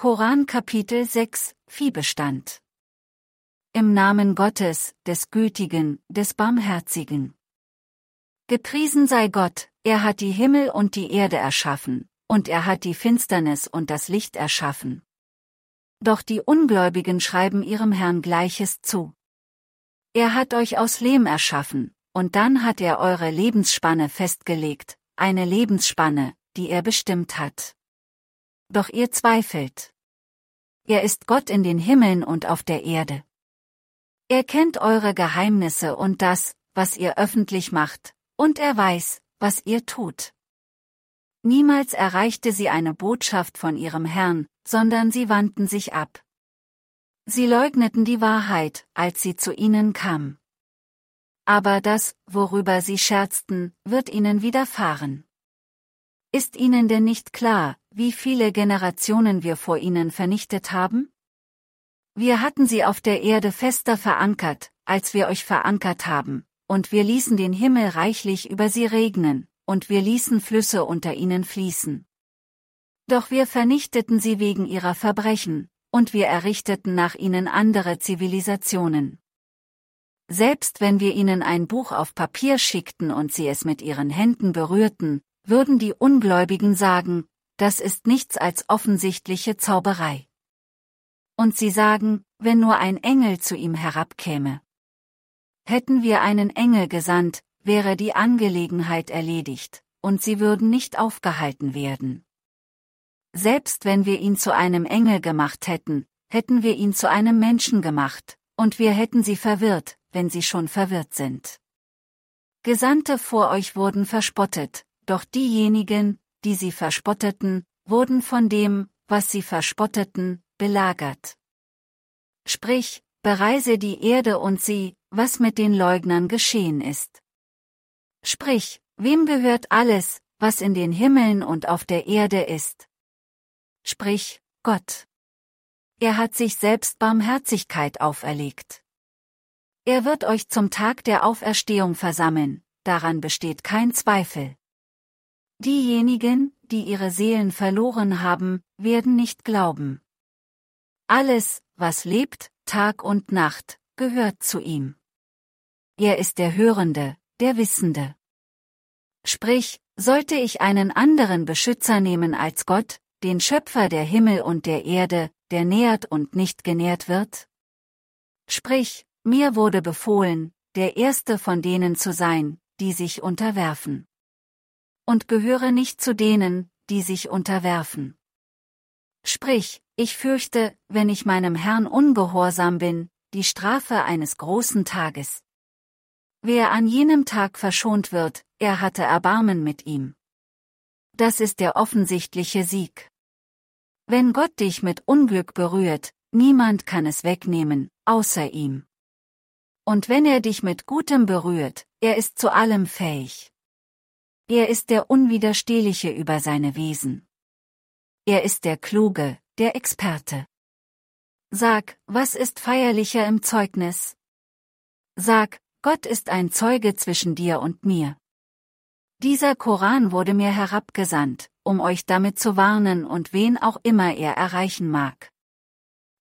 Koran Kapitel 6 Viehbestand Im Namen Gottes, des Gütigen, des Barmherzigen. Gepriesen sei Gott, er hat die Himmel und die Erde erschaffen, und er hat die Finsternis und das Licht erschaffen. Doch die Ungläubigen schreiben ihrem Herrn Gleiches zu. Er hat euch aus Lehm erschaffen, und dann hat er eure Lebensspanne festgelegt, eine Lebensspanne, die er bestimmt hat. Doch ihr zweifelt. Er ist Gott in den Himmeln und auf der Erde. Er kennt eure Geheimnisse und das, was ihr öffentlich macht, und er weiß, was ihr tut. Niemals erreichte sie eine Botschaft von ihrem Herrn, sondern sie wandten sich ab. Sie leugneten die Wahrheit, als sie zu ihnen kam. Aber das, worüber sie scherzten, wird ihnen widerfahren. Ist Ihnen denn nicht klar, wie viele Generationen wir vor Ihnen vernichtet haben? Wir hatten sie auf der Erde fester verankert, als wir euch verankert haben, und wir ließen den Himmel reichlich über sie regnen, und wir ließen Flüsse unter ihnen fließen. Doch wir vernichteten sie wegen ihrer Verbrechen, und wir errichteten nach ihnen andere Zivilisationen. Selbst wenn wir ihnen ein Buch auf Papier schickten und sie es mit ihren Händen berührten, würden die Ungläubigen sagen, das ist nichts als offensichtliche Zauberei. Und sie sagen, wenn nur ein Engel zu ihm herabkäme. Hätten wir einen Engel gesandt, wäre die Angelegenheit erledigt, und sie würden nicht aufgehalten werden. Selbst wenn wir ihn zu einem Engel gemacht hätten, hätten wir ihn zu einem Menschen gemacht, und wir hätten sie verwirrt, wenn sie schon verwirrt sind. Gesandte vor euch wurden verspottet, doch diejenigen, die sie verspotteten, wurden von dem, was sie verspotteten, belagert. Sprich, bereise die Erde und sieh, was mit den Leugnern geschehen ist. Sprich, wem gehört alles, was in den Himmeln und auf der Erde ist? Sprich, Gott. Er hat sich selbst Barmherzigkeit auferlegt. Er wird euch zum Tag der Auferstehung versammeln, daran besteht kein Zweifel. Diejenigen, die ihre Seelen verloren haben, werden nicht glauben. Alles, was lebt, Tag und Nacht, gehört zu ihm. Er ist der Hörende, der Wissende. Sprich, sollte ich einen anderen Beschützer nehmen als Gott, den Schöpfer der Himmel und der Erde, der nährt und nicht genährt wird? Sprich, mir wurde befohlen, der Erste von denen zu sein, die sich unterwerfen und gehöre nicht zu denen, die sich unterwerfen. Sprich, ich fürchte, wenn ich meinem Herrn ungehorsam bin, die Strafe eines großen Tages. Wer an jenem Tag verschont wird, er hatte Erbarmen mit ihm. Das ist der offensichtliche Sieg. Wenn Gott dich mit Unglück berührt, niemand kann es wegnehmen, außer ihm. Und wenn er dich mit Gutem berührt, er ist zu allem fähig. Er ist der Unwiderstehliche über seine Wesen. Er ist der Kluge, der Experte. Sag, was ist feierlicher im Zeugnis? Sag, Gott ist ein Zeuge zwischen dir und mir. Dieser Koran wurde mir herabgesandt, um euch damit zu warnen und wen auch immer er erreichen mag.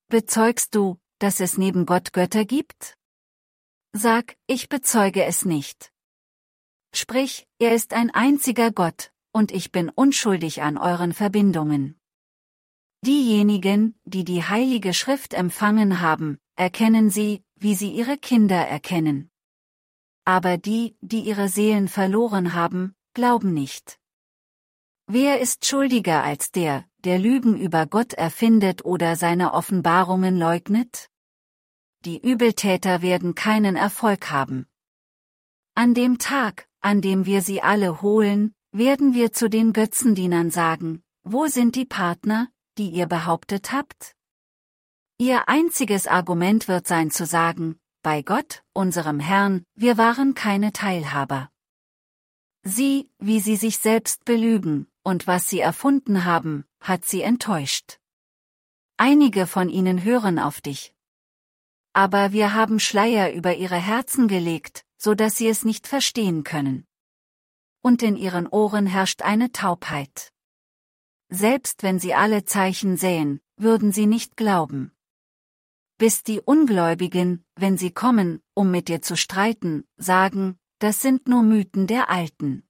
Bezeugst du, dass es neben Gott Götter gibt? Sag, ich bezeuge es nicht. Sprich, er ist ein einziger Gott, und ich bin unschuldig an euren Verbindungen. Diejenigen, die die Heilige Schrift empfangen haben, erkennen sie, wie sie ihre Kinder erkennen. Aber die, die ihre Seelen verloren haben, glauben nicht. Wer ist schuldiger als der, der Lügen über Gott erfindet oder seine Offenbarungen leugnet? Die Übeltäter werden keinen Erfolg haben. An dem Tag, an dem wir sie alle holen, werden wir zu den Götzendienern sagen, wo sind die Partner, die ihr behauptet habt? Ihr einziges Argument wird sein zu sagen, bei Gott, unserem Herrn, wir waren keine Teilhaber. Sie, wie sie sich selbst belügen, und was sie erfunden haben, hat sie enttäuscht. Einige von ihnen hören auf dich. Aber wir haben Schleier über ihre Herzen gelegt, so dass sie es nicht verstehen können. Und in ihren Ohren herrscht eine Taubheit. Selbst wenn sie alle Zeichen sähen, würden sie nicht glauben. Bis die Ungläubigen, wenn sie kommen, um mit dir zu streiten, sagen, das sind nur Mythen der Alten.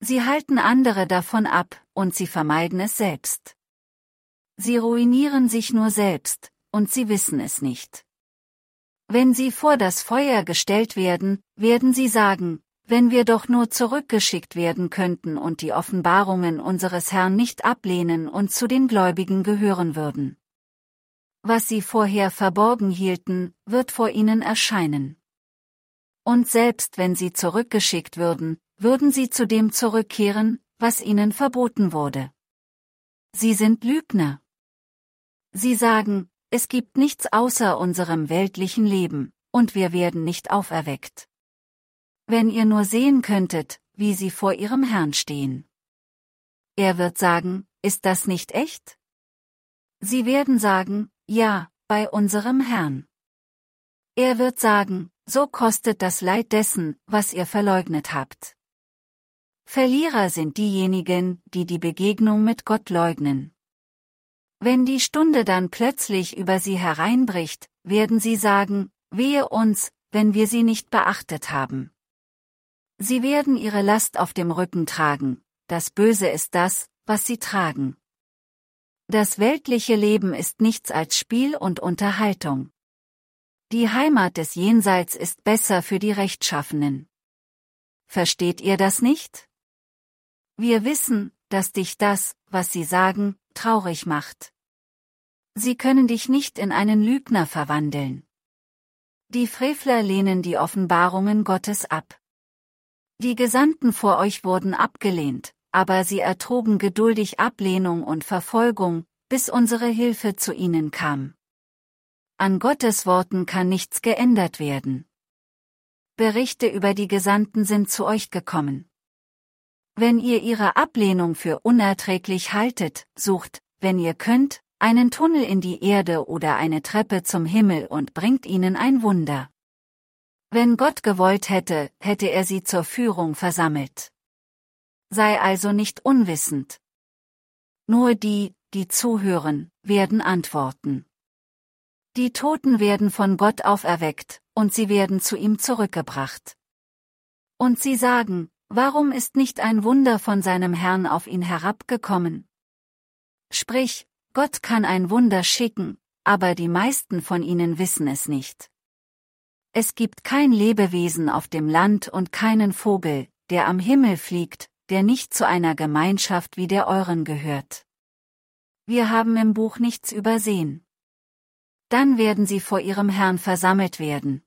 Sie halten andere davon ab, und sie vermeiden es selbst. Sie ruinieren sich nur selbst, und sie wissen es nicht. Wenn sie vor das Feuer gestellt werden, werden sie sagen, wenn wir doch nur zurückgeschickt werden könnten und die Offenbarungen unseres Herrn nicht ablehnen und zu den Gläubigen gehören würden. Was sie vorher verborgen hielten, wird vor ihnen erscheinen. Und selbst wenn sie zurückgeschickt würden, würden sie zu dem zurückkehren, was ihnen verboten wurde. Sie sind Lügner. Sie sagen, es gibt nichts außer unserem weltlichen Leben, und wir werden nicht auferweckt. Wenn ihr nur sehen könntet, wie sie vor ihrem Herrn stehen. Er wird sagen, ist das nicht echt? Sie werden sagen, ja, bei unserem Herrn. Er wird sagen, so kostet das Leid dessen, was ihr verleugnet habt. Verlierer sind diejenigen, die die Begegnung mit Gott leugnen. Wenn die Stunde dann plötzlich über sie hereinbricht, werden sie sagen, wehe uns, wenn wir sie nicht beachtet haben. Sie werden ihre Last auf dem Rücken tragen, das Böse ist das, was sie tragen. Das weltliche Leben ist nichts als Spiel und Unterhaltung. Die Heimat des Jenseits ist besser für die Rechtschaffenen. Versteht ihr das nicht? Wir wissen, dass dich das, was sie sagen, traurig macht. Sie können dich nicht in einen Lügner verwandeln. Die Frevler lehnen die Offenbarungen Gottes ab. Die Gesandten vor euch wurden abgelehnt, aber sie ertrugen geduldig Ablehnung und Verfolgung, bis unsere Hilfe zu ihnen kam. An Gottes Worten kann nichts geändert werden. Berichte über die Gesandten sind zu euch gekommen. Wenn ihr ihre Ablehnung für unerträglich haltet, sucht, wenn ihr könnt, einen Tunnel in die Erde oder eine Treppe zum Himmel und bringt ihnen ein Wunder. Wenn Gott gewollt hätte, hätte er sie zur Führung versammelt. Sei also nicht unwissend. Nur die, die zuhören, werden antworten. Die Toten werden von Gott auferweckt, und sie werden zu ihm zurückgebracht. Und sie sagen, warum ist nicht ein Wunder von seinem Herrn auf ihn herabgekommen? Sprich, Gott kann ein Wunder schicken, aber die meisten von ihnen wissen es nicht. Es gibt kein Lebewesen auf dem Land und keinen Vogel, der am Himmel fliegt, der nicht zu einer Gemeinschaft wie der euren gehört. Wir haben im Buch nichts übersehen. Dann werden sie vor ihrem Herrn versammelt werden.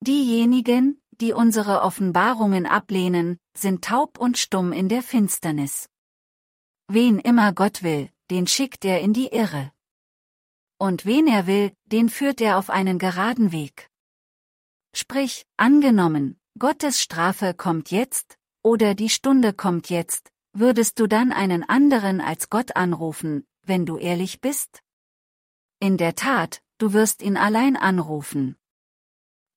Diejenigen, die unsere Offenbarungen ablehnen, sind taub und stumm in der Finsternis. Wen immer Gott will, den schickt er in die Irre. Und wen er will, den führt er auf einen geraden Weg. Sprich, angenommen, Gottes Strafe kommt jetzt, oder die Stunde kommt jetzt, würdest du dann einen anderen als Gott anrufen, wenn du ehrlich bist? In der Tat, du wirst ihn allein anrufen.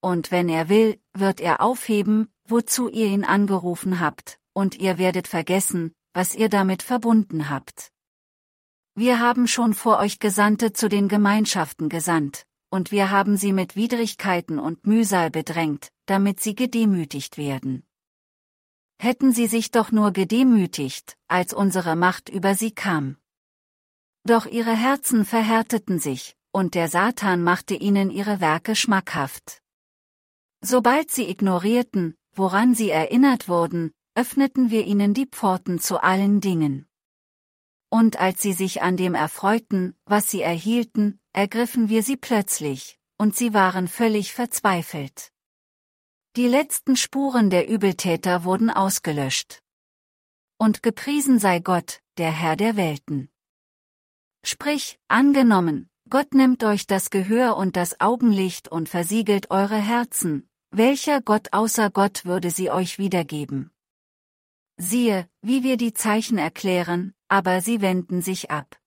Und wenn er will, wird er aufheben, wozu ihr ihn angerufen habt, und ihr werdet vergessen, was ihr damit verbunden habt. Wir haben schon vor euch Gesandte zu den Gemeinschaften gesandt, und wir haben sie mit Widrigkeiten und Mühsal bedrängt, damit sie gedemütigt werden. Hätten sie sich doch nur gedemütigt, als unsere Macht über sie kam. Doch ihre Herzen verhärteten sich, und der Satan machte ihnen ihre Werke schmackhaft. Sobald sie ignorierten, woran sie erinnert wurden, öffneten wir ihnen die Pforten zu allen Dingen. Und als sie sich an dem erfreuten, was sie erhielten, ergriffen wir sie plötzlich, und sie waren völlig verzweifelt. Die letzten Spuren der Übeltäter wurden ausgelöscht. Und gepriesen sei Gott, der Herr der Welten. Sprich, angenommen, Gott nimmt euch das Gehör und das Augenlicht und versiegelt eure Herzen, welcher Gott außer Gott würde sie euch wiedergeben? Siehe, wie wir die Zeichen erklären, aber sie wenden sich ab.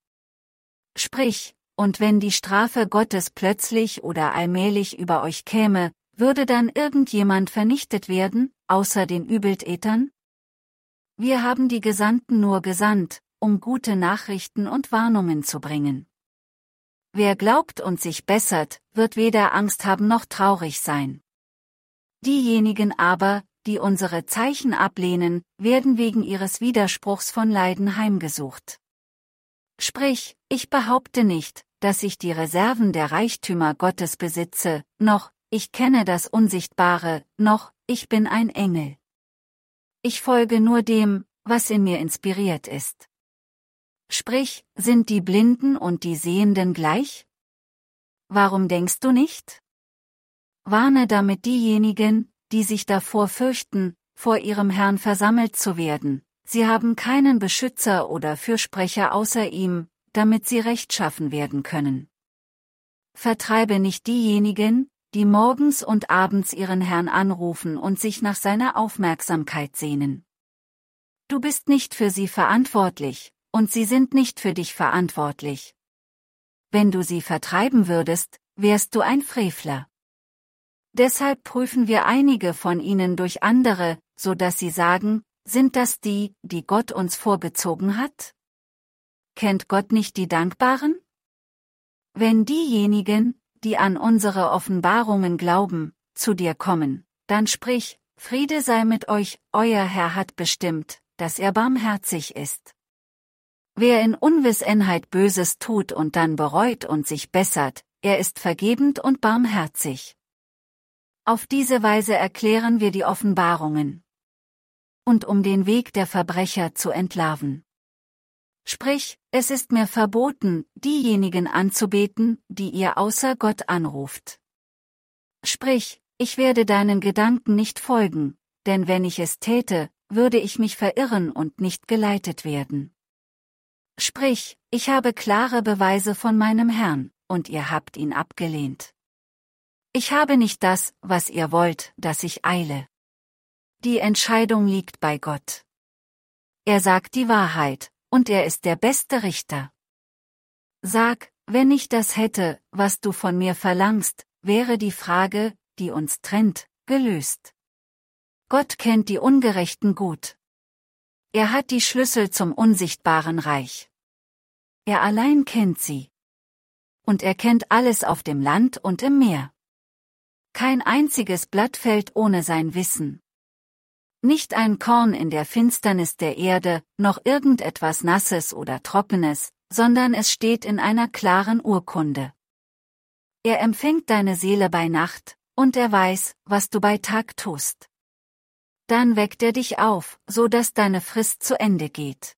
Sprich, und wenn die Strafe Gottes plötzlich oder allmählich über euch käme, würde dann irgendjemand vernichtet werden, außer den Übeltätern? Wir haben die Gesandten nur gesandt, um gute Nachrichten und Warnungen zu bringen. Wer glaubt und sich bessert, wird weder Angst haben noch traurig sein. Diejenigen aber, die unsere Zeichen ablehnen, werden wegen ihres Widerspruchs von Leiden heimgesucht. Sprich, ich behaupte nicht, dass ich die Reserven der Reichtümer Gottes besitze, noch, ich kenne das Unsichtbare, noch, ich bin ein Engel. Ich folge nur dem, was in mir inspiriert ist. Sprich, sind die Blinden und die Sehenden gleich? Warum denkst du nicht? Warne damit diejenigen, die sich davor fürchten, vor ihrem Herrn versammelt zu werden, sie haben keinen Beschützer oder Fürsprecher außer ihm, damit sie rechtschaffen werden können. Vertreibe nicht diejenigen, die morgens und abends ihren Herrn anrufen und sich nach seiner Aufmerksamkeit sehnen. Du bist nicht für sie verantwortlich, und sie sind nicht für dich verantwortlich. Wenn du sie vertreiben würdest, wärst du ein Frevler. Deshalb prüfen wir einige von ihnen durch andere, so dass sie sagen, sind das die, die Gott uns vorgezogen hat? Kennt Gott nicht die Dankbaren? Wenn diejenigen, die an unsere Offenbarungen glauben, zu dir kommen, dann sprich, Friede sei mit euch, euer Herr hat bestimmt, dass er barmherzig ist. Wer in Unwissenheit Böses tut und dann bereut und sich bessert, er ist vergebend und barmherzig. Auf diese Weise erklären wir die Offenbarungen. Und um den Weg der Verbrecher zu entlarven. Sprich, es ist mir verboten, diejenigen anzubeten, die ihr außer Gott anruft. Sprich, ich werde deinen Gedanken nicht folgen, denn wenn ich es täte, würde ich mich verirren und nicht geleitet werden. Sprich, ich habe klare Beweise von meinem Herrn, und ihr habt ihn abgelehnt. Ich habe nicht das, was ihr wollt, dass ich eile. Die Entscheidung liegt bei Gott. Er sagt die Wahrheit, und er ist der beste Richter. Sag, wenn ich das hätte, was du von mir verlangst, wäre die Frage, die uns trennt, gelöst. Gott kennt die Ungerechten gut. Er hat die Schlüssel zum unsichtbaren Reich. Er allein kennt sie. Und er kennt alles auf dem Land und im Meer. Kein einziges Blatt fällt ohne sein Wissen. Nicht ein Korn in der Finsternis der Erde, noch irgendetwas Nasses oder Trockenes, sondern es steht in einer klaren Urkunde. Er empfängt deine Seele bei Nacht, und er weiß, was du bei Tag tust. Dann weckt er dich auf, so dass deine Frist zu Ende geht.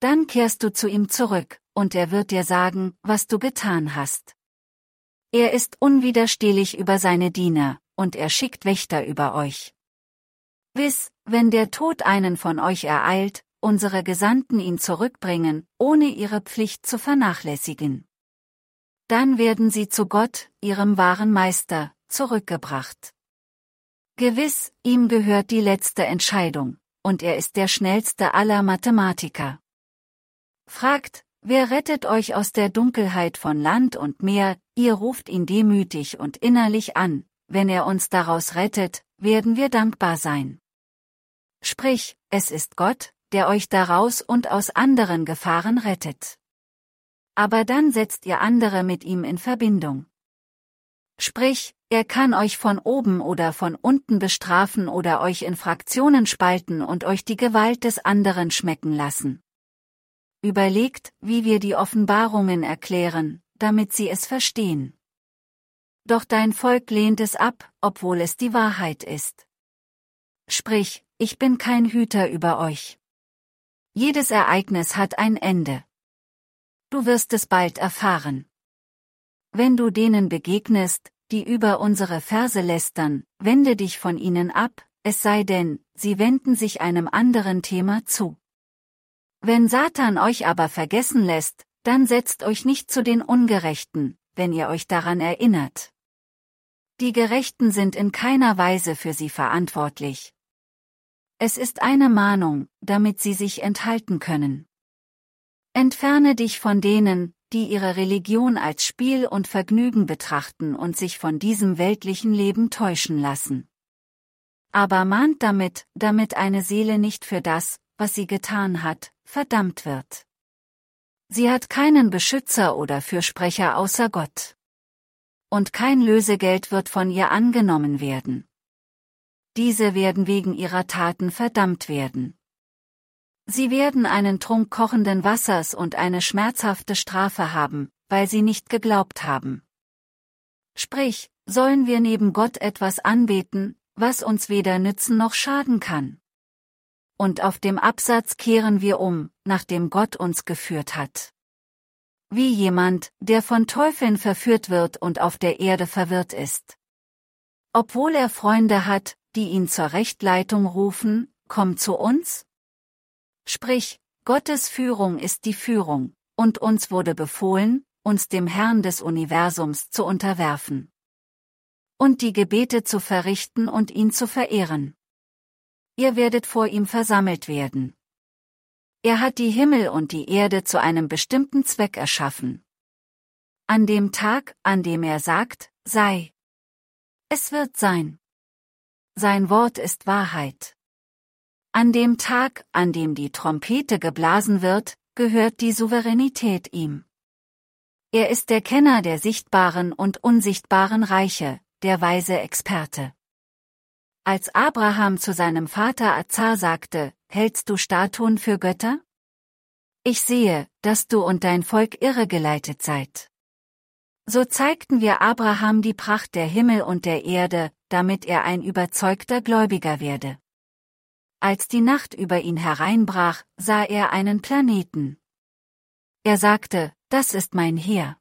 Dann kehrst du zu ihm zurück, und er wird dir sagen, was du getan hast. Er ist unwiderstehlich über seine Diener, und er schickt Wächter über euch. Wiss, wenn der Tod einen von euch ereilt, unsere Gesandten ihn zurückbringen, ohne ihre Pflicht zu vernachlässigen. Dann werden sie zu Gott, ihrem wahren Meister, zurückgebracht. Gewiss, ihm gehört die letzte Entscheidung, und er ist der schnellste aller Mathematiker. Fragt, Wer rettet euch aus der Dunkelheit von Land und Meer, ihr ruft ihn demütig und innerlich an, wenn er uns daraus rettet, werden wir dankbar sein. Sprich, es ist Gott, der euch daraus und aus anderen Gefahren rettet. Aber dann setzt ihr andere mit ihm in Verbindung. Sprich, er kann euch von oben oder von unten bestrafen oder euch in Fraktionen spalten und euch die Gewalt des anderen schmecken lassen überlegt, wie wir die Offenbarungen erklären, damit sie es verstehen. Doch dein Volk lehnt es ab, obwohl es die Wahrheit ist. Sprich, ich bin kein Hüter über euch. Jedes Ereignis hat ein Ende. Du wirst es bald erfahren. Wenn du denen begegnest, die über unsere Verse lästern, wende dich von ihnen ab, es sei denn, sie wenden sich einem anderen Thema zu. Wenn Satan euch aber vergessen lässt, dann setzt euch nicht zu den Ungerechten, wenn ihr euch daran erinnert. Die Gerechten sind in keiner Weise für sie verantwortlich. Es ist eine Mahnung, damit sie sich enthalten können. Entferne dich von denen, die ihre Religion als Spiel und Vergnügen betrachten und sich von diesem weltlichen Leben täuschen lassen. Aber mahnt damit, damit eine Seele nicht für das, was sie getan hat, verdammt wird. Sie hat keinen Beschützer oder Fürsprecher außer Gott. Und kein Lösegeld wird von ihr angenommen werden. Diese werden wegen ihrer Taten verdammt werden. Sie werden einen Trunk kochenden Wassers und eine schmerzhafte Strafe haben, weil sie nicht geglaubt haben. Sprich, sollen wir neben Gott etwas anbeten, was uns weder nützen noch schaden kann? Und auf dem Absatz kehren wir um, nachdem Gott uns geführt hat. Wie jemand, der von Teufeln verführt wird und auf der Erde verwirrt ist. Obwohl er Freunde hat, die ihn zur Rechtleitung rufen, komm zu uns? Sprich, Gottes Führung ist die Führung, und uns wurde befohlen, uns dem Herrn des Universums zu unterwerfen. Und die Gebete zu verrichten und ihn zu verehren. Ihr werdet vor ihm versammelt werden. Er hat die Himmel und die Erde zu einem bestimmten Zweck erschaffen. An dem Tag, an dem er sagt, sei. Es wird sein. Sein Wort ist Wahrheit. An dem Tag, an dem die Trompete geblasen wird, gehört die Souveränität ihm. Er ist der Kenner der sichtbaren und unsichtbaren Reiche, der weise Experte. Als Abraham zu seinem Vater Azar sagte, hältst du Statuen für Götter? Ich sehe, dass du und dein Volk irregeleitet seid. So zeigten wir Abraham die Pracht der Himmel und der Erde, damit er ein überzeugter Gläubiger werde. Als die Nacht über ihn hereinbrach, sah er einen Planeten. Er sagte, das ist mein Heer.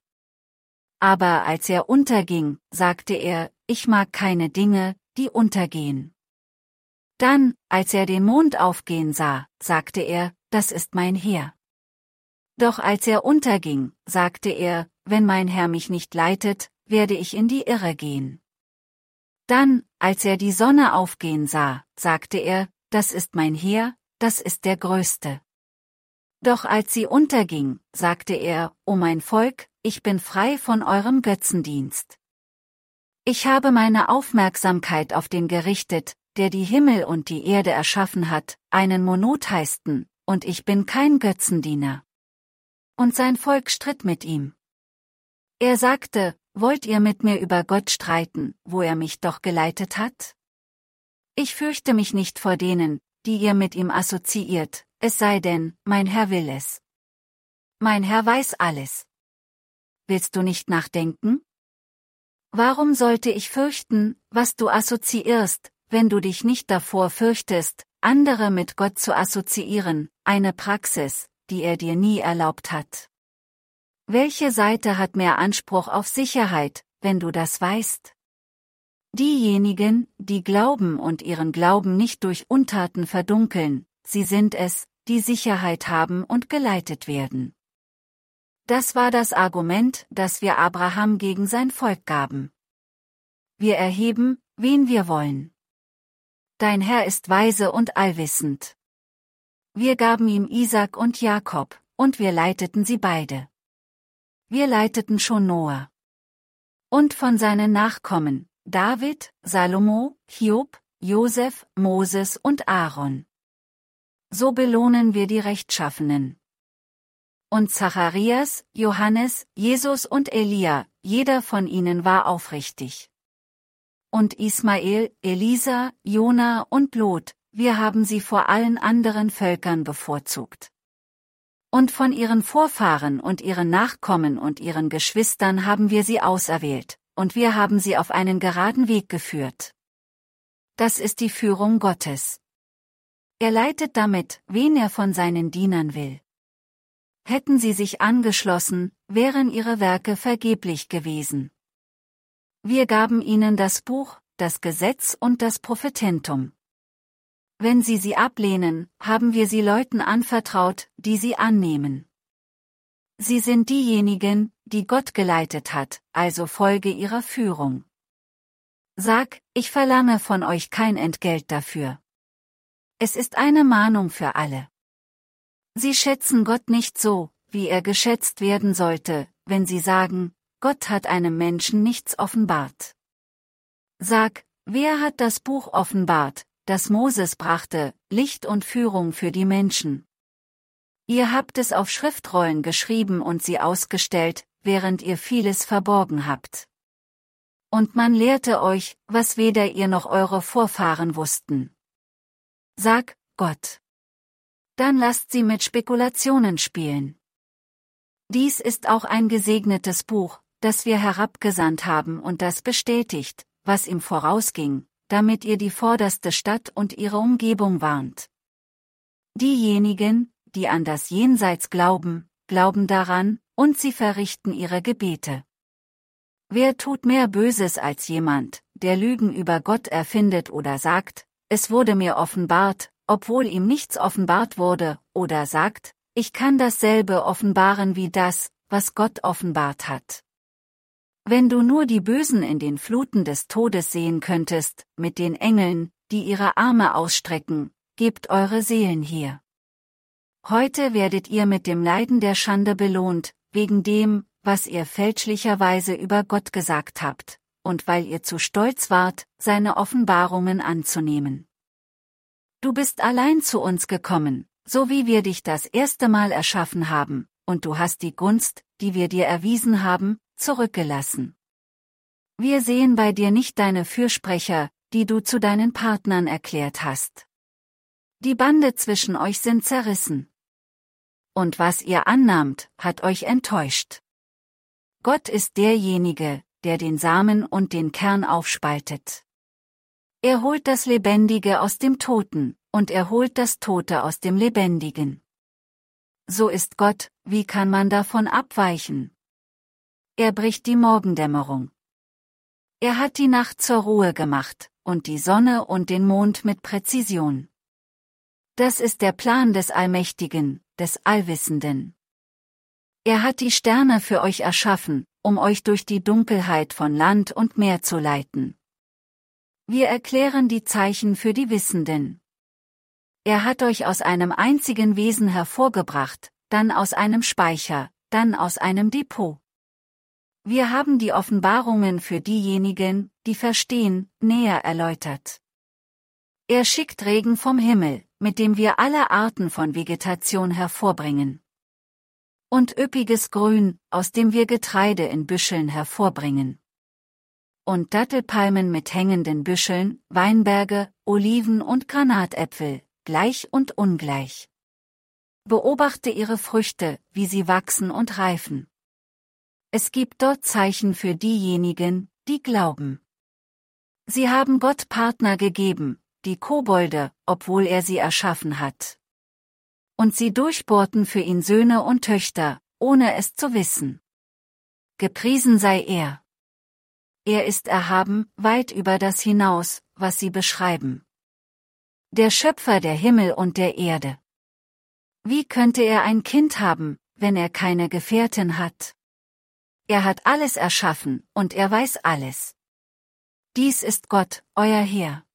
Aber als er unterging, sagte er, ich mag keine Dinge, die untergehen. Dann, als er den Mond aufgehen sah, sagte er, das ist mein Heer. Doch als er unterging, sagte er, wenn mein Herr mich nicht leitet, werde ich in die Irre gehen. Dann, als er die Sonne aufgehen sah, sagte er, das ist mein Heer, das ist der Größte. Doch als sie unterging, sagte er, O mein Volk, ich bin frei von eurem Götzendienst. Ich habe meine Aufmerksamkeit auf den gerichtet, der die Himmel und die Erde erschaffen hat, einen Monotheisten, und ich bin kein Götzendiener. Und sein Volk stritt mit ihm. Er sagte, wollt ihr mit mir über Gott streiten, wo er mich doch geleitet hat? Ich fürchte mich nicht vor denen, die ihr mit ihm assoziiert, es sei denn, mein Herr will es. Mein Herr weiß alles. Willst du nicht nachdenken? Warum sollte ich fürchten, was du assoziierst, wenn du dich nicht davor fürchtest, andere mit Gott zu assoziieren, eine Praxis, die er dir nie erlaubt hat? Welche Seite hat mehr Anspruch auf Sicherheit, wenn du das weißt? Diejenigen, die glauben und ihren Glauben nicht durch Untaten verdunkeln, sie sind es, die Sicherheit haben und geleitet werden. Das war das Argument, das wir Abraham gegen sein Volk gaben. Wir erheben, wen wir wollen. Dein Herr ist weise und allwissend. Wir gaben ihm Isaac und Jakob, und wir leiteten sie beide. Wir leiteten schon Noah. Und von seinen Nachkommen, David, Salomo, Hiob, Josef, Moses und Aaron so belohnen wir die Rechtschaffenen. Und Zacharias, Johannes, Jesus und Elia, jeder von ihnen war aufrichtig. Und Ismael, Elisa, Jona und Lot, wir haben sie vor allen anderen Völkern bevorzugt. Und von ihren Vorfahren und ihren Nachkommen und ihren Geschwistern haben wir sie auserwählt, und wir haben sie auf einen geraden Weg geführt. Das ist die Führung Gottes. Er leitet damit, wen er von seinen Dienern will. Hätten sie sich angeschlossen, wären ihre Werke vergeblich gewesen. Wir gaben ihnen das Buch, das Gesetz und das Prophetentum. Wenn sie sie ablehnen, haben wir sie Leuten anvertraut, die sie annehmen. Sie sind diejenigen, die Gott geleitet hat, also folge ihrer Führung. Sag, ich verlange von euch kein Entgelt dafür. Es ist eine Mahnung für alle. Sie schätzen Gott nicht so, wie er geschätzt werden sollte, wenn sie sagen, Gott hat einem Menschen nichts offenbart. Sag, wer hat das Buch offenbart, das Moses brachte, Licht und Führung für die Menschen? Ihr habt es auf Schriftrollen geschrieben und sie ausgestellt, während ihr vieles verborgen habt. Und man lehrte euch, was weder ihr noch eure Vorfahren wussten. Sag, Gott. Dann lasst sie mit Spekulationen spielen. Dies ist auch ein gesegnetes Buch, das wir herabgesandt haben und das bestätigt, was ihm vorausging, damit ihr die vorderste Stadt und ihre Umgebung warnt. Diejenigen, die an das Jenseits glauben, glauben daran, und sie verrichten ihre Gebete. Wer tut mehr Böses als jemand, der Lügen über Gott erfindet oder sagt, es wurde mir offenbart, obwohl ihm nichts offenbart wurde, oder sagt, ich kann dasselbe offenbaren wie das, was Gott offenbart hat. Wenn du nur die Bösen in den Fluten des Todes sehen könntest, mit den Engeln, die ihre Arme ausstrecken, gebt eure Seelen hier. Heute werdet ihr mit dem Leiden der Schande belohnt, wegen dem, was ihr fälschlicherweise über Gott gesagt habt, und weil ihr zu stolz wart, seine Offenbarungen anzunehmen. Du bist allein zu uns gekommen, so wie wir dich das erste Mal erschaffen haben, und du hast die Gunst, die wir dir erwiesen haben, zurückgelassen. Wir sehen bei dir nicht deine Fürsprecher, die du zu deinen Partnern erklärt hast. Die Bande zwischen euch sind zerrissen und was ihr annahmt, hat euch enttäuscht. Gott ist derjenige, der den Samen und den Kern aufspaltet. Er holt das Lebendige aus dem Toten, und er holt das Tote aus dem Lebendigen. So ist Gott, wie kann man davon abweichen? Er bricht die Morgendämmerung. Er hat die Nacht zur Ruhe gemacht, und die Sonne und den Mond mit Präzision. Das ist der Plan des Allmächtigen, des Allwissenden. Er hat die Sterne für euch erschaffen, um euch durch die Dunkelheit von Land und Meer zu leiten. Wir erklären die Zeichen für die Wissenden. Er hat euch aus einem einzigen Wesen hervorgebracht, dann aus einem Speicher, dann aus einem Depot. Wir haben die Offenbarungen für diejenigen, die verstehen, näher erläutert. Er schickt Regen vom Himmel, mit dem wir alle Arten von Vegetation hervorbringen. Und üppiges Grün, aus dem wir Getreide in Büscheln hervorbringen. Und Dattelpalmen mit hängenden Büscheln, Weinberge, Oliven und Granatäpfel, gleich und ungleich. Beobachte ihre Früchte, wie sie wachsen und reifen. Es gibt dort Zeichen für diejenigen, die glauben. Sie haben Gott Partner gegeben, die Kobolde, obwohl er sie erschaffen hat. Und sie durchbohrten für ihn Söhne und Töchter, ohne es zu wissen. Gepriesen sei er. Er ist erhaben, weit über das hinaus, was sie beschreiben. Der Schöpfer der Himmel und der Erde. Wie könnte er ein Kind haben, wenn er keine Gefährtin hat? Er hat alles erschaffen, und er weiß alles. Dies ist Gott, euer Herr.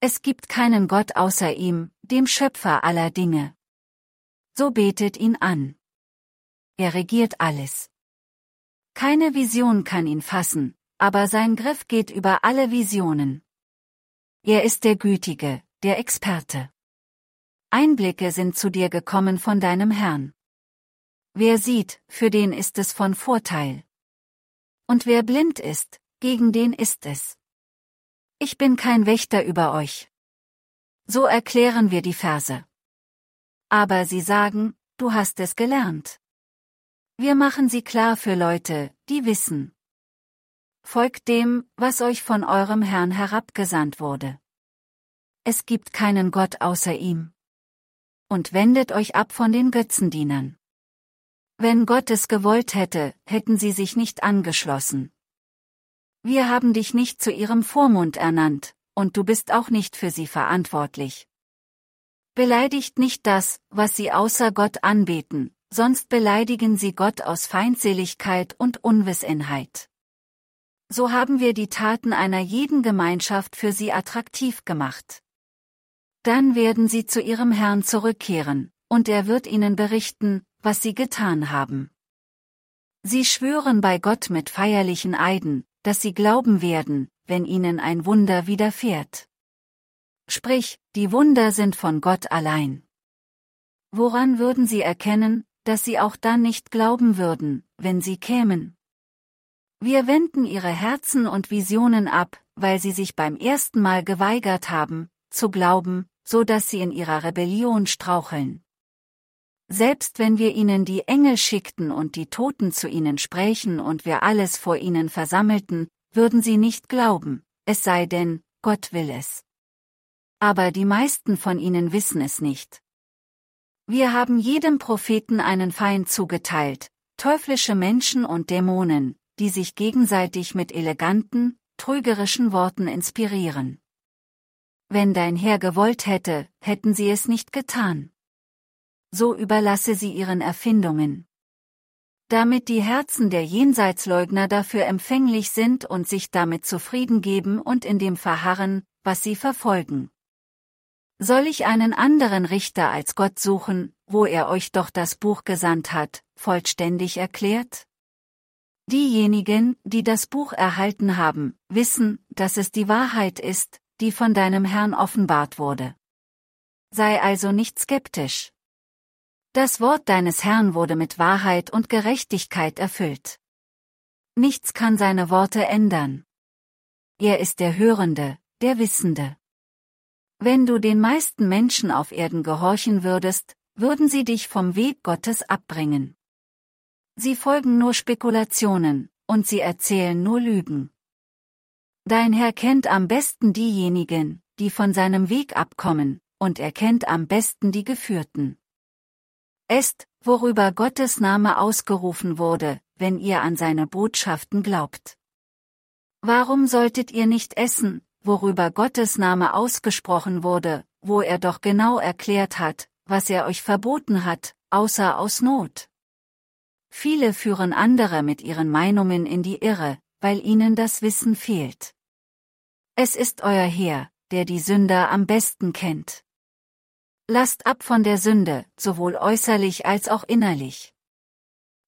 Es gibt keinen Gott außer ihm, dem Schöpfer aller Dinge. So betet ihn an. Er regiert alles. Keine Vision kann ihn fassen, aber sein Griff geht über alle Visionen. Er ist der Gütige, der Experte. Einblicke sind zu dir gekommen von deinem Herrn. Wer sieht, für den ist es von Vorteil. Und wer blind ist, gegen den ist es. Ich bin kein Wächter über euch. So erklären wir die Verse. Aber sie sagen, du hast es gelernt. Wir machen sie klar für Leute, die wissen. Folgt dem, was euch von eurem Herrn herabgesandt wurde. Es gibt keinen Gott außer ihm. Und wendet euch ab von den Götzendienern. Wenn Gott es gewollt hätte, hätten sie sich nicht angeschlossen. Wir haben dich nicht zu ihrem Vormund ernannt, und du bist auch nicht für sie verantwortlich. Beleidigt nicht das, was sie außer Gott anbeten, sonst beleidigen sie Gott aus Feindseligkeit und Unwissenheit. So haben wir die Taten einer jeden Gemeinschaft für sie attraktiv gemacht. Dann werden sie zu ihrem Herrn zurückkehren, und er wird ihnen berichten, was sie getan haben. Sie schwören bei Gott mit feierlichen Eiden, dass sie glauben werden, wenn ihnen ein Wunder widerfährt. Sprich, die Wunder sind von Gott allein. Woran würden sie erkennen, dass sie auch dann nicht glauben würden, wenn sie kämen? Wir wenden ihre Herzen und Visionen ab, weil sie sich beim ersten Mal geweigert haben, zu glauben, so dass sie in ihrer Rebellion straucheln. Selbst wenn wir ihnen die Engel schickten und die Toten zu ihnen sprächen und wir alles vor ihnen versammelten, würden sie nicht glauben, es sei denn, Gott will es. Aber die meisten von ihnen wissen es nicht. Wir haben jedem Propheten einen Feind zugeteilt, teuflische Menschen und Dämonen, die sich gegenseitig mit eleganten, trügerischen Worten inspirieren. Wenn dein Herr gewollt hätte, hätten sie es nicht getan so überlasse sie ihren Erfindungen. Damit die Herzen der Jenseitsleugner dafür empfänglich sind und sich damit zufrieden geben und in dem verharren, was sie verfolgen. Soll ich einen anderen Richter als Gott suchen, wo er euch doch das Buch gesandt hat, vollständig erklärt? Diejenigen, die das Buch erhalten haben, wissen, dass es die Wahrheit ist, die von deinem Herrn offenbart wurde. Sei also nicht skeptisch. Das Wort deines Herrn wurde mit Wahrheit und Gerechtigkeit erfüllt. Nichts kann seine Worte ändern. Er ist der Hörende, der Wissende. Wenn du den meisten Menschen auf Erden gehorchen würdest, würden sie dich vom Weg Gottes abbringen. Sie folgen nur Spekulationen, und sie erzählen nur Lügen. Dein Herr kennt am besten diejenigen, die von seinem Weg abkommen, und er kennt am besten die Geführten. Esst, worüber Gottes Name ausgerufen wurde, wenn ihr an seine Botschaften glaubt. Warum solltet ihr nicht essen, worüber Gottes Name ausgesprochen wurde, wo er doch genau erklärt hat, was er euch verboten hat, außer aus Not? Viele führen andere mit ihren Meinungen in die Irre, weil ihnen das Wissen fehlt. Es ist euer Herr, der die Sünder am besten kennt. Lasst ab von der Sünde, sowohl äußerlich als auch innerlich.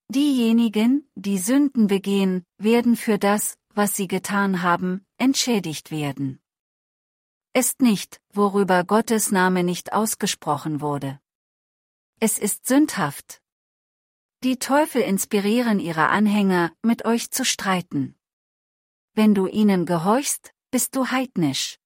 Diejenigen, die Sünden begehen, werden für das, was sie getan haben, entschädigt werden. Ist nicht, worüber Gottes Name nicht ausgesprochen wurde. Es ist sündhaft. Die Teufel inspirieren ihre Anhänger, mit euch zu streiten. Wenn du ihnen gehorchst, bist du heidnisch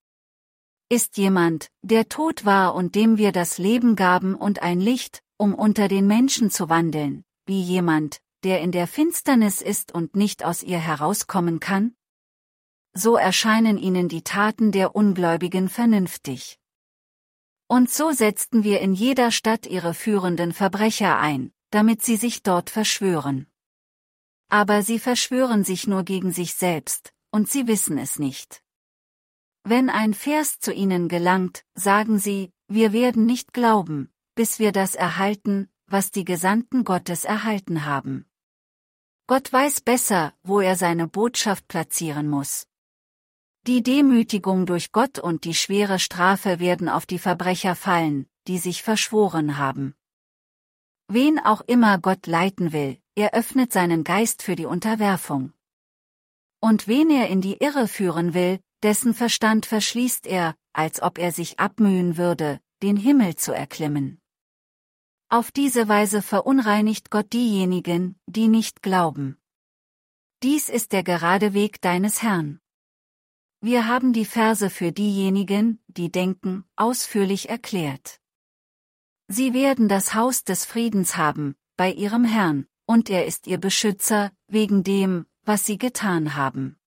ist jemand, der tot war und dem wir das Leben gaben und ein Licht, um unter den Menschen zu wandeln, wie jemand, der in der Finsternis ist und nicht aus ihr herauskommen kann? So erscheinen ihnen die Taten der Ungläubigen vernünftig. Und so setzten wir in jeder Stadt ihre führenden Verbrecher ein, damit sie sich dort verschwören. Aber sie verschwören sich nur gegen sich selbst, und sie wissen es nicht. Wenn ein Vers zu ihnen gelangt, sagen sie, wir werden nicht glauben, bis wir das erhalten, was die Gesandten Gottes erhalten haben. Gott weiß besser, wo er seine Botschaft platzieren muss. Die Demütigung durch Gott und die schwere Strafe werden auf die Verbrecher fallen, die sich verschworen haben. Wen auch immer Gott leiten will, er öffnet seinen Geist für die Unterwerfung. Und wen er in die Irre führen will, dessen Verstand verschließt er, als ob er sich abmühen würde, den Himmel zu erklimmen. Auf diese Weise verunreinigt Gott diejenigen, die nicht glauben. Dies ist der gerade Weg deines Herrn. Wir haben die Verse für diejenigen, die denken, ausführlich erklärt. Sie werden das Haus des Friedens haben, bei ihrem Herrn, und er ist ihr Beschützer, wegen dem, was sie getan haben.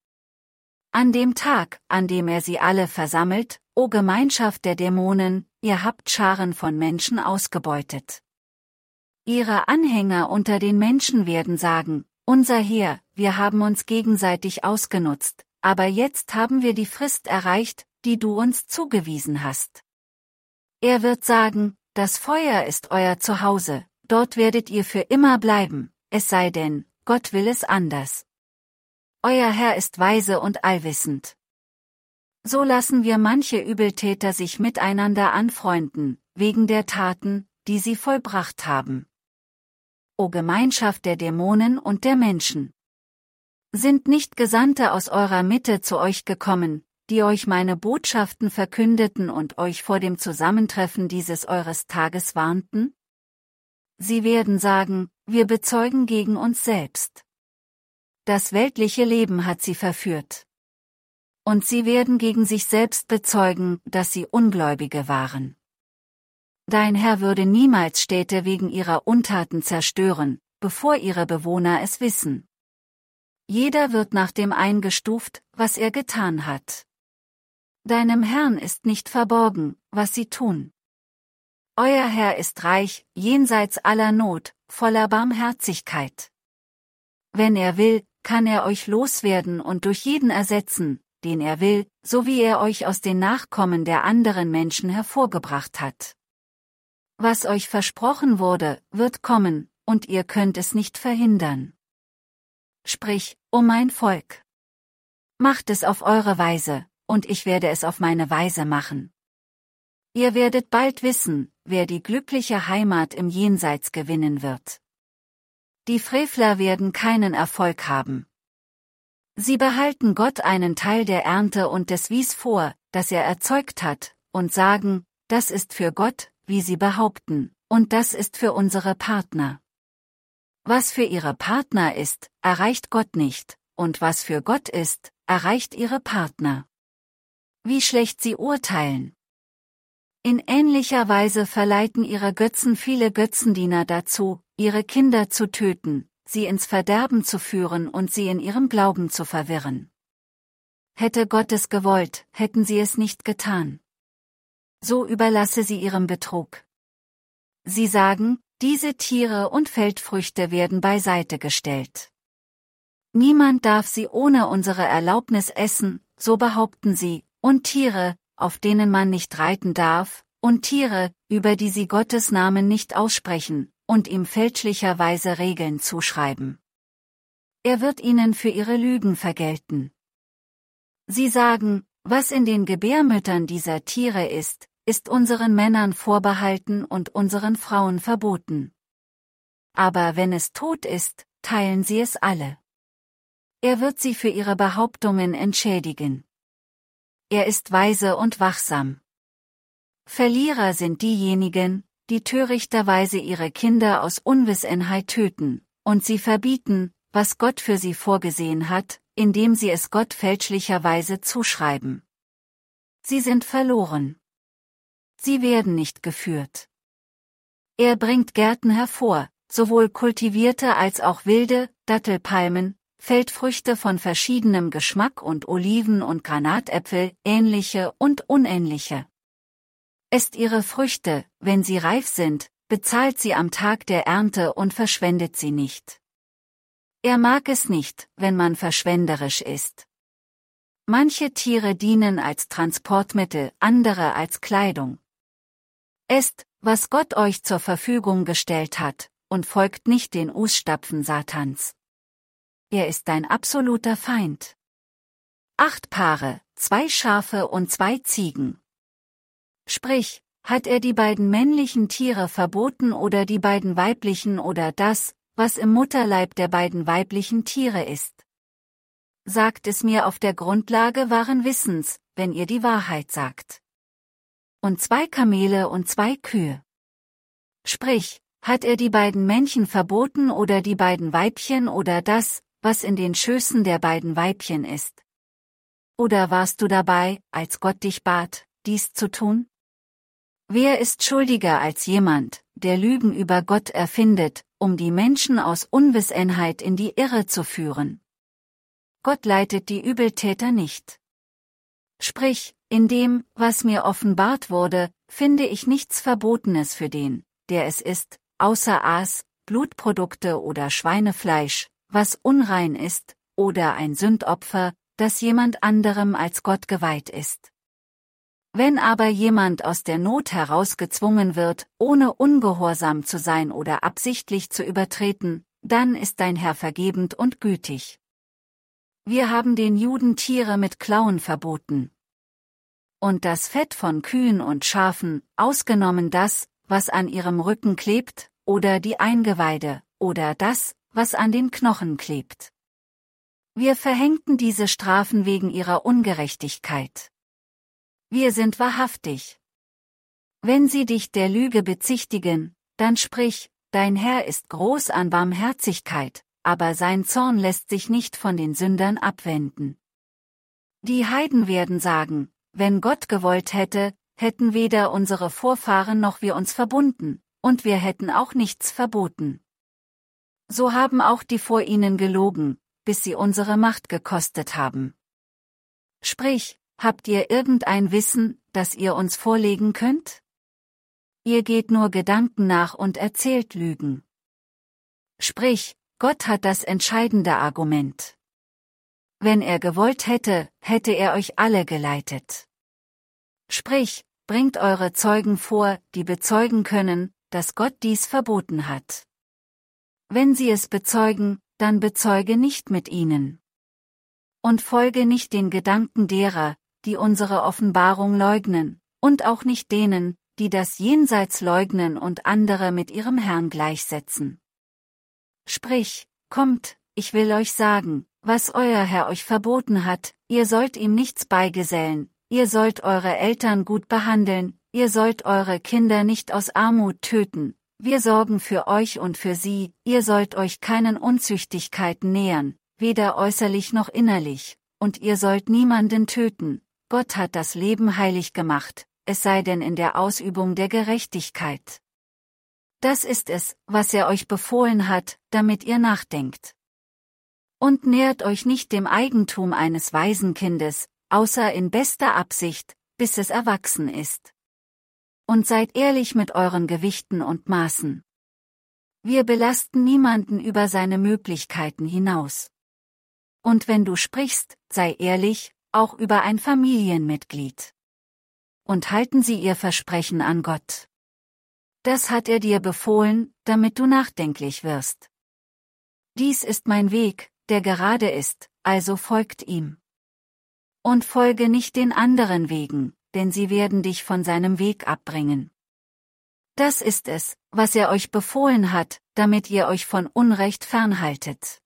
An dem Tag, an dem er sie alle versammelt, o Gemeinschaft der Dämonen, ihr habt Scharen von Menschen ausgebeutet. Ihre Anhänger unter den Menschen werden sagen, unser Herr, wir haben uns gegenseitig ausgenutzt, aber jetzt haben wir die Frist erreicht, die du uns zugewiesen hast. Er wird sagen, das Feuer ist euer Zuhause, dort werdet ihr für immer bleiben, es sei denn, Gott will es anders. Euer Herr ist weise und allwissend. So lassen wir manche Übeltäter sich miteinander anfreunden, wegen der Taten, die sie vollbracht haben. O Gemeinschaft der Dämonen und der Menschen! Sind nicht Gesandte aus eurer Mitte zu euch gekommen, die euch meine Botschaften verkündeten und euch vor dem Zusammentreffen dieses eures Tages warnten? sie werden sagen, wir bezeugen gegen uns selbst. Das weltliche Leben hat sie verführt. Und sie werden gegen sich selbst bezeugen, dass sie Ungläubige waren. Dein Herr würde niemals Städte wegen ihrer Untaten zerstören, bevor ihre Bewohner es wissen. Jeder wird nach dem eingestuft, was er getan hat. Deinem Herrn ist nicht verborgen, was sie tun. Euer Herr ist reich, jenseits aller Not, voller Barmherzigkeit. Wenn er will, kann er euch loswerden und durch jeden ersetzen, den er will, so wie er euch aus den Nachkommen der anderen Menschen hervorgebracht hat. Was euch versprochen wurde, wird kommen, und ihr könnt es nicht verhindern. Sprich, o mein Volk. Macht es auf eure Weise, und ich werde es auf meine Weise machen. Ihr werdet bald wissen, wer die glückliche Heimat im Jenseits gewinnen wird. Die Frevler werden keinen Erfolg haben. Sie behalten Gott einen Teil der Ernte und des Wies vor, das er erzeugt hat, und sagen, das ist für Gott, wie sie behaupten, und das ist für unsere Partner. Was für ihre Partner ist, erreicht Gott nicht, und was für Gott ist, erreicht ihre Partner. Wie schlecht sie urteilen. In ähnlicher Weise verleiten ihre Götzen viele Götzendiener dazu, ihre Kinder zu töten, sie ins Verderben zu führen und sie in ihrem Glauben zu verwirren. Hätte Gott es gewollt, hätten sie es nicht getan. So überlasse sie ihrem Betrug. Sie sagen, diese Tiere und Feldfrüchte werden beiseite gestellt. Niemand darf sie ohne unsere Erlaubnis essen, so behaupten sie, und Tiere, auf denen man nicht reiten darf, und Tiere, über die sie Gottes Namen nicht aussprechen, und ihm fälschlicherweise Regeln zuschreiben. Er wird ihnen für ihre Lügen vergelten. Sie sagen, was in den Gebärmüttern dieser Tiere ist, ist unseren Männern vorbehalten und unseren Frauen verboten. Aber wenn es tot ist, teilen sie es alle. Er wird sie für ihre Behauptungen entschädigen. Er ist weise und wachsam. Verlierer sind diejenigen, die törichterweise ihre Kinder aus Unwissenheit töten, und sie verbieten, was Gott für sie vorgesehen hat, indem sie es Gott fälschlicherweise zuschreiben. Sie sind verloren sie werden nicht geführt. Er bringt Gärten hervor, sowohl kultivierte als auch wilde, Dattelpalmen, Feldfrüchte von verschiedenem Geschmack und Oliven und Granatäpfel, ähnliche und unähnliche. Esst ihre Früchte, wenn sie reif sind, bezahlt sie am Tag der Ernte und verschwendet sie nicht. Er mag es nicht, wenn man verschwenderisch ist. Manche Tiere dienen als Transportmittel, andere als Kleidung. Esst, was Gott euch zur Verfügung gestellt hat, und folgt nicht den Fußstapfen Satans. Er ist dein absoluter Feind. Acht Paare, zwei Schafe und zwei Ziegen. Sprich, hat er die beiden männlichen Tiere verboten oder die beiden weiblichen oder das, was im Mutterleib der beiden weiblichen Tiere ist? Sagt es mir auf der Grundlage wahren Wissens, wenn ihr die Wahrheit sagt und zwei Kamele und zwei Kühe. Sprich, hat er die beiden Männchen verboten oder die beiden Weibchen oder das, was in den Schößen der beiden Weibchen ist? Oder warst du dabei, als Gott dich bat, dies zu tun? Wer ist schuldiger als jemand, der Lügen über Gott erfindet, um die Menschen aus Unwissenheit in die Irre zu führen? Gott leitet die Übeltäter nicht. Sprich, in dem, was mir offenbart wurde, finde ich nichts Verbotenes für den, der es isst, außer Aas, Blutprodukte oder Schweinefleisch, was unrein ist, oder ein Sündopfer, das jemand anderem als Gott geweiht ist. Wenn aber jemand aus der Not herausgezwungen wird, ohne ungehorsam zu sein oder absichtlich zu übertreten, dann ist dein Herr vergebend und gütig. Wir haben den Juden Tiere mit Klauen verboten, und das Fett von Kühen und Schafen, ausgenommen das, was an ihrem Rücken klebt, oder die Eingeweide, oder das, was an den Knochen klebt. Wir verhängten diese Strafen wegen ihrer Ungerechtigkeit. Wir sind wahrhaftig. Wenn sie dich der Lüge bezichtigen, dann sprich, dein Herr ist groß an Barmherzigkeit, aber sein Zorn lässt sich nicht von den Sündern abwenden. Die Heiden werden sagen, wenn Gott gewollt hätte, hätten weder unsere Vorfahren noch wir uns verbunden, und wir hätten auch nichts verboten. So haben auch die vor ihnen gelogen, bis sie unsere Macht gekostet haben. Sprich, habt ihr irgendein Wissen, das ihr uns vorlegen könnt? Ihr geht nur Gedanken nach und erzählt Lügen. Sprich, Gott hat das entscheidende Argument. Wenn er gewollt hätte, hätte er euch alle geleitet. Sprich, bringt eure Zeugen vor, die bezeugen können, dass Gott dies verboten hat. Wenn sie es bezeugen, dann bezeuge nicht mit ihnen. Und folge nicht den Gedanken derer, die unsere Offenbarung leugnen, und auch nicht denen, die das Jenseits leugnen und andere mit ihrem Herrn gleichsetzen. Sprich, kommt, ich will euch sagen, was euer Herr euch verboten hat, ihr sollt ihm nichts beigesellen, ihr sollt eure Eltern gut behandeln, ihr sollt eure Kinder nicht aus Armut töten, wir sorgen für euch und für sie, ihr sollt euch keinen Unzüchtigkeiten nähern, weder äußerlich noch innerlich, und ihr sollt niemanden töten, Gott hat das Leben heilig gemacht, es sei denn in der Ausübung der Gerechtigkeit. Das ist es, was er euch befohlen hat, damit ihr nachdenkt. Und nähert euch nicht dem Eigentum eines Waisenkindes, außer in bester Absicht, bis es erwachsen ist und seid ehrlich mit euren Gewichten und Maßen. Wir belasten niemanden über seine Möglichkeiten hinaus. Und wenn du sprichst, sei ehrlich, auch über ein Familienmitglied. Und halten sie ihr Versprechen an Gott. Das hat er dir befohlen, damit du nachdenklich wirst. Dies ist mein Weg, der gerade ist, also folgt ihm. Und folge nicht den anderen Wegen, denn sie werden dich von seinem Weg abbringen. Das ist es, was er euch befohlen hat, damit ihr euch von Unrecht fernhaltet.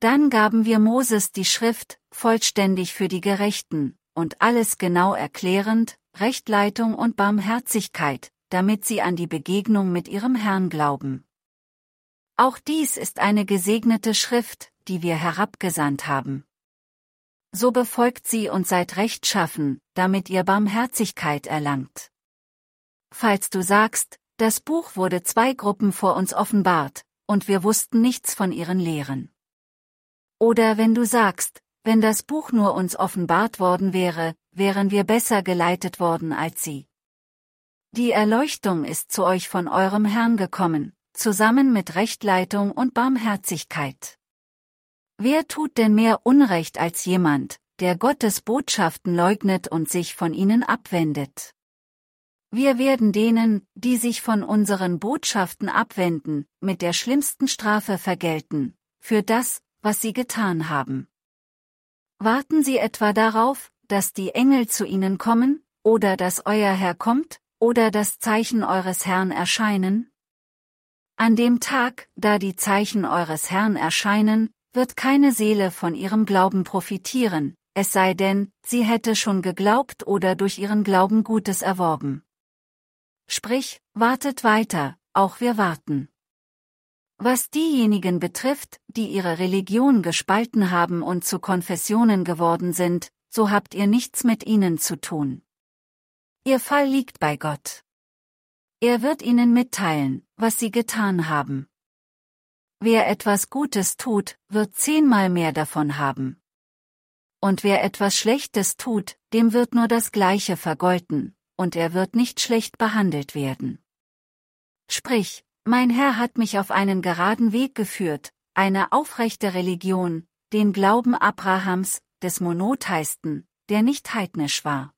Dann gaben wir Moses die Schrift, vollständig für die Gerechten, und alles genau erklärend, Rechtleitung und Barmherzigkeit, damit sie an die Begegnung mit ihrem Herrn glauben. Auch dies ist eine gesegnete Schrift, die wir herabgesandt haben so befolgt sie und seid rechtschaffen, damit ihr Barmherzigkeit erlangt. Falls du sagst, das Buch wurde zwei Gruppen vor uns offenbart, und wir wussten nichts von ihren Lehren. Oder wenn du sagst, wenn das Buch nur uns offenbart worden wäre, wären wir besser geleitet worden als sie. Die Erleuchtung ist zu euch von eurem Herrn gekommen, zusammen mit Rechtleitung und Barmherzigkeit. Wer tut denn mehr Unrecht als jemand, der Gottes Botschaften leugnet und sich von ihnen abwendet? Wir werden denen, die sich von unseren Botschaften abwenden, mit der schlimmsten Strafe vergelten, für das, was sie getan haben. Warten Sie etwa darauf, dass die Engel zu Ihnen kommen, oder dass Euer Herr kommt, oder das Zeichen eures Herrn erscheinen? An dem Tag, da die Zeichen eures Herrn erscheinen, wird keine Seele von ihrem Glauben profitieren, es sei denn, sie hätte schon geglaubt oder durch ihren Glauben Gutes erworben. Sprich, wartet weiter, auch wir warten. Was diejenigen betrifft, die ihre Religion gespalten haben und zu Konfessionen geworden sind, so habt ihr nichts mit ihnen zu tun. Ihr Fall liegt bei Gott. Er wird ihnen mitteilen, was sie getan haben. Wer etwas Gutes tut, wird zehnmal mehr davon haben. Und wer etwas Schlechtes tut, dem wird nur das Gleiche vergolten, und er wird nicht schlecht behandelt werden. Sprich, mein Herr hat mich auf einen geraden Weg geführt, eine aufrechte Religion, den Glauben Abrahams, des Monotheisten, der nicht heidnisch war.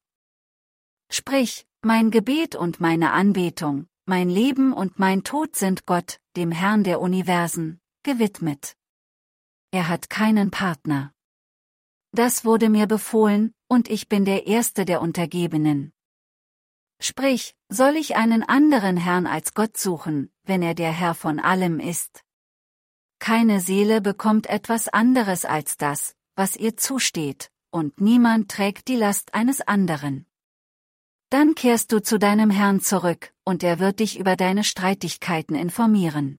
Sprich, mein Gebet und meine Anbetung, mein Leben und mein Tod sind Gott, dem Herrn der Universen, gewidmet. Er hat keinen Partner. Das wurde mir befohlen, und ich bin der Erste der Untergebenen. Sprich, soll ich einen anderen Herrn als Gott suchen, wenn er der Herr von allem ist? Keine Seele bekommt etwas anderes als das, was ihr zusteht, und niemand trägt die Last eines anderen. Dann kehrst du zu deinem Herrn zurück, und er wird dich über deine Streitigkeiten informieren.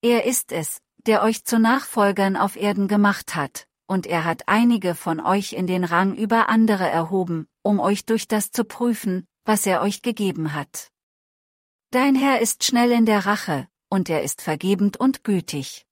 Er ist es, der euch zu Nachfolgern auf Erden gemacht hat, und er hat einige von euch in den Rang über andere erhoben, um euch durch das zu prüfen, was er euch gegeben hat. Dein Herr ist schnell in der Rache, und er ist vergebend und gütig.